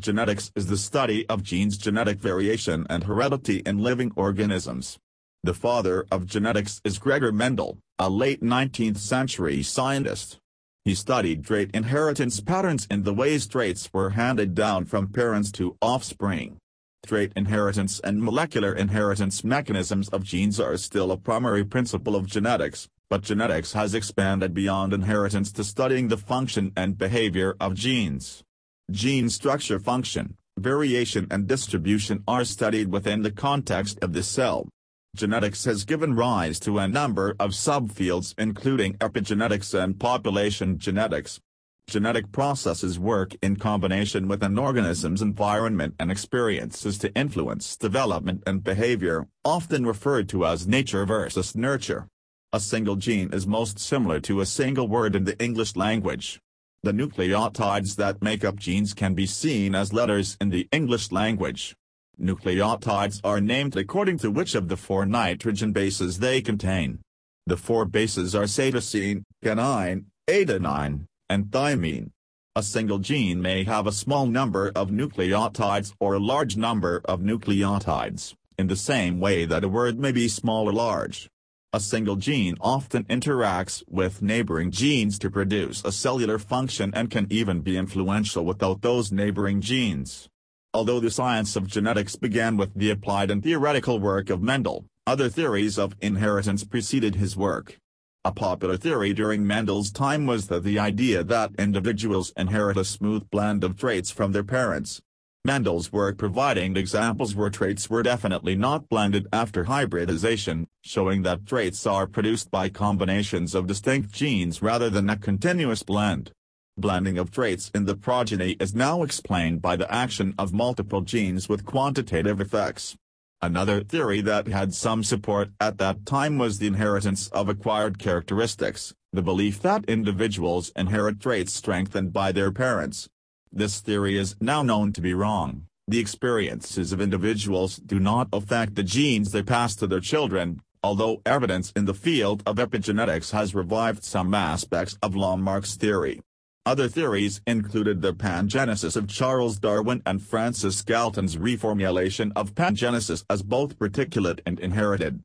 Genetics is the study of genes genetic variation and heredity in living organisms. The father of genetics is Gregor Mendel, a late 19th century scientist. He studied trait inheritance patterns in the ways traits were handed down from parents to offspring. Trait inheritance and molecular inheritance mechanisms of genes are still a primary principle of genetics, but genetics has expanded beyond inheritance to studying the function and behavior of genes. Gene structure function, variation and distribution are studied within the context of the cell. Genetics has given rise to a number of subfields including epigenetics and population genetics. Genetic processes work in combination with an organism's environment and experiences to influence development and behavior, often referred to as nature versus nurture. A single gene is most similar to a single word in the English language. The nucleotides that make up genes can be seen as letters in the English language. Nucleotides are named according to which of the four nitrogen bases they contain. The four bases are cytosine, guanine, adenine, and thymine. A single gene may have a small number of nucleotides or a large number of nucleotides, in the same way that a word may be small or large. A single gene often interacts with neighboring genes to produce a cellular function and can even be influential without those neighboring genes. Although the science of genetics began with the applied and theoretical work of Mendel, other theories of inheritance preceded his work. A popular theory during Mendel's time was that the idea that individuals inherit a smooth blend of traits from their parents, Mendel's work providing examples where traits were definitely not blended after hybridization, showing that traits are produced by combinations of distinct genes rather than a continuous blend. Blending of traits in the progeny is now explained by the action of multiple genes with quantitative effects. Another theory that had some support at that time was the inheritance of acquired characteristics, the belief that individuals inherit traits strengthened by their parents, this theory is now known to be wrong. The experiences of individuals do not affect the genes they pass to their children, although evidence in the field of epigenetics has revived some aspects of Lamarck's theory. Other theories included the pangenesis of Charles Darwin and Francis Galton's reformulation of pangenesis as both particulate and inherited.